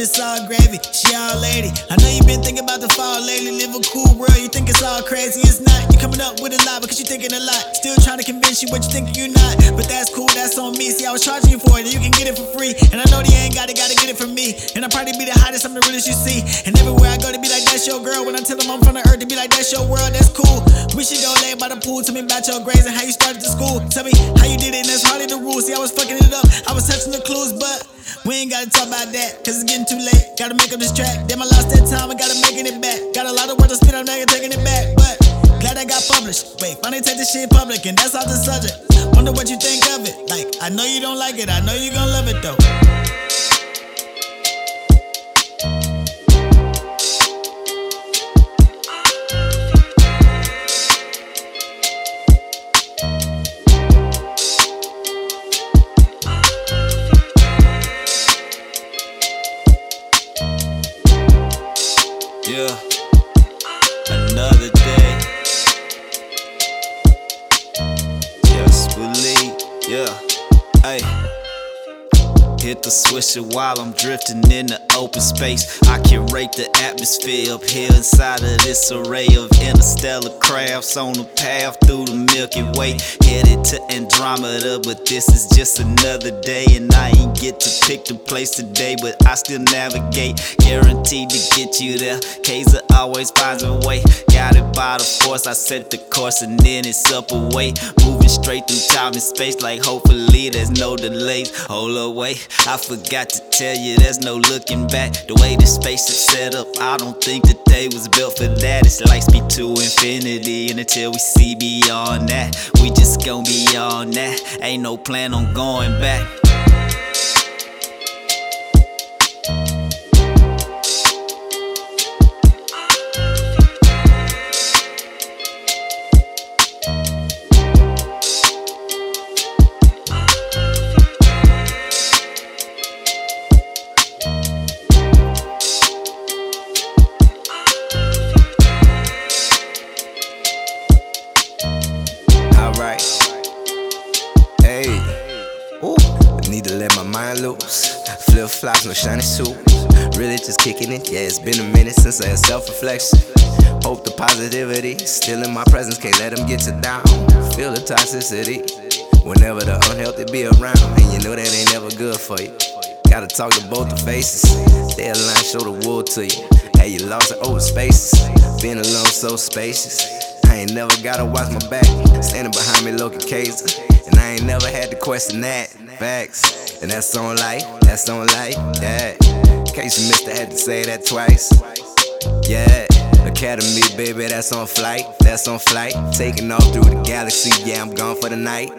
it's all gravy. She all lady. I know you been thinking about the fall lately. Live a cool world, you think it's all crazy. It's not. You're coming up with a lot because you're thinking a lot. Still trying to convince you what you thinking you're not. But that's cool, that's on me. See, I was charging you for it, and you can get it for free. And I know they ain't got it, gotta get it from me. And I probably be the hottest, I'm the realest you see. And everywhere I go, to be like, that's your girl. When I tell them I'm from the earth, to be like, that's your world, that's cool. We should go lay by the pool. Tell me about your grades and how you started to school. Tell me how you did it, and that's hardly the rules. See, I was fucking it up, I was touching the clues, but we ain't gotta talk about that, cause it's getting too late. Gotta make up this track. Damn, I lost that time, I gotta making it back. Got a lot of work to spit, I'm not taking it back, but glad I got published. Wait, finally take this shit public, and that's off the subject. Wonder what you think of it. Like, I know you don't like it, I know you gon' love it though. Yeah. Hit the swisher while I'm drifting in the open space. I can rate the atmosphere up here inside of this array of interstellar crafts on the path through the Milky Way. Headed to Andromeda, but this is just another day. And I ain't get to pick the place today, but I still navigate. Guaranteed to get you there. Kaiser always finds a way. Got it by the force, I set the course, and then it's up away. Moving straight through time and space, like hopefully there's no delays. Hold away. I forgot to tell you, there's no looking back. The way the space is set up, I don't think that they was built for that. It's like speed to infinity, and until we see beyond that, we just gon' be on that. Ain't no plan on going back. Let loose. Flip flops, no shiny suit. Really just kicking it. Yeah, it's been a minute since I had self reflection. Hope the positivity still in my presence. Can't let them get you down. Feel the toxicity. Whenever the unhealthy be around. And you know that ain't never good for you. Gotta talk to both the faces. They align, show the wool to you. Hey, you lost in open spaces. Been alone, so spacious. I ain't never gotta watch my back. Standing behind me, looking Kaiser. And I ain't never had to question that. Facts. And that's on life, that's on life, yeah. In Case you missed, I had to say that twice. Yeah. Academy, baby, that's on flight, that's on flight. Taking off through the galaxy, yeah, I'm gone for the night.